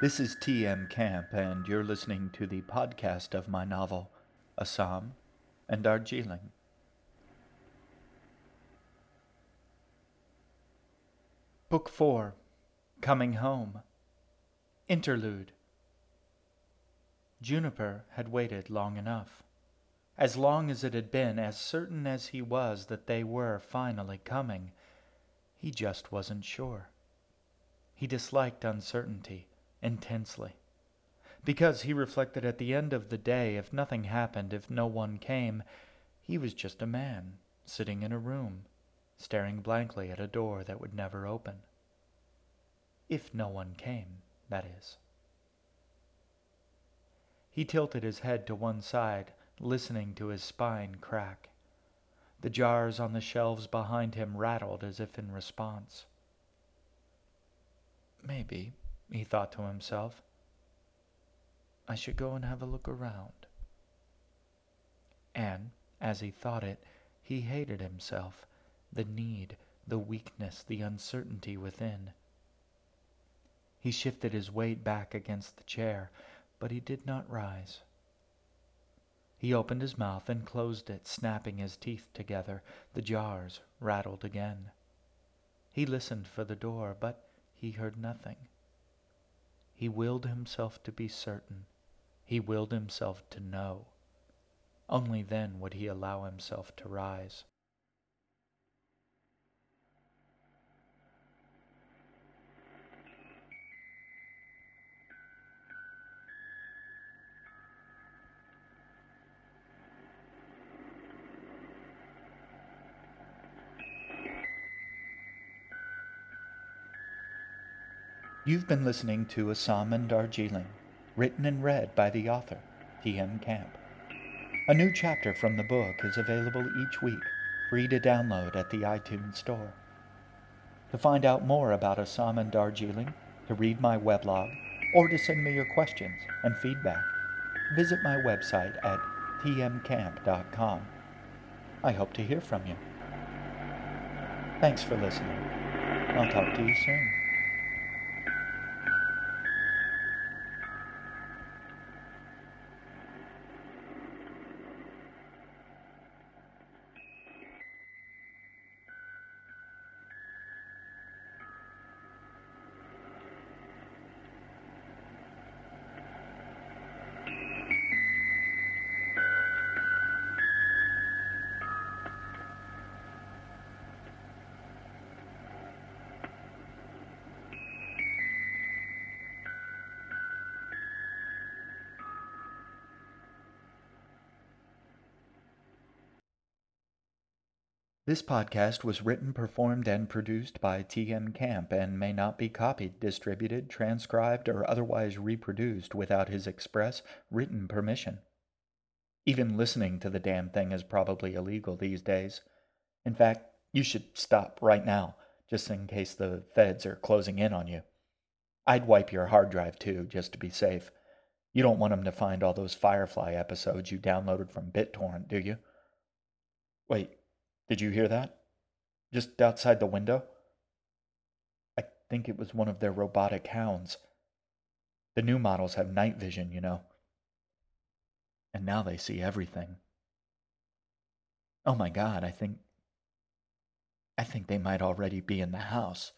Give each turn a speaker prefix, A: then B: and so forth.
A: This is T.M. Camp, and you're listening to the podcast of my novel, Assam and Darjeeling. Book 4 Coming Home Interlude Juniper had waited long enough. As long as it had been, as certain as he was that they were finally coming, he just wasn't sure. He disliked uncertainty intensely. Because he reflected at the end of the day, if nothing happened, if no one came, he was just a man sitting in a room, staring blankly at a door that would never open. If no one came, that is. He tilted his head to one side, listening to his spine crack. The jars on the shelves behind him rattled as if in response. Maybe, he thought to himself, I should go and have a look around. And, as he thought it, he hated himself, the need, the weakness, the uncertainty within. He shifted his weight back against the chair, but he did not rise. He opened his mouth and closed it, snapping his teeth together. The jars rattled again. He listened for the door, but he heard nothing. He willed himself to be certain. He willed himself to know. Only then would he allow himself to rise. You've been listening to Assam and Darjeeling, written and read by the author, T.M. Camp. A new chapter from the book is available each week, free to download at the iTunes Store. To find out more about Assam and Darjeeling, to read my weblog, or to send me your questions and feedback, visit my website at tmcamp.com. I hope to hear from you. Thanks for listening. I'll talk to you soon. This podcast was written, performed, and produced by T.M. Camp and may not be copied, distributed, transcribed, or otherwise reproduced without his express written permission. Even listening to the damn thing is probably illegal these days. In fact, you should stop right now, just in case the feds are closing in on you. I'd wipe your hard drive too, just to be safe. You don't want them to find all those Firefly episodes you downloaded from BitTorrent, do you? Wait, did you hear that? Just outside the window? I think it was one of their robotic hounds. The new models have night vision, you know. And now they see everything. Oh my god, I think. I think they might already be in the house.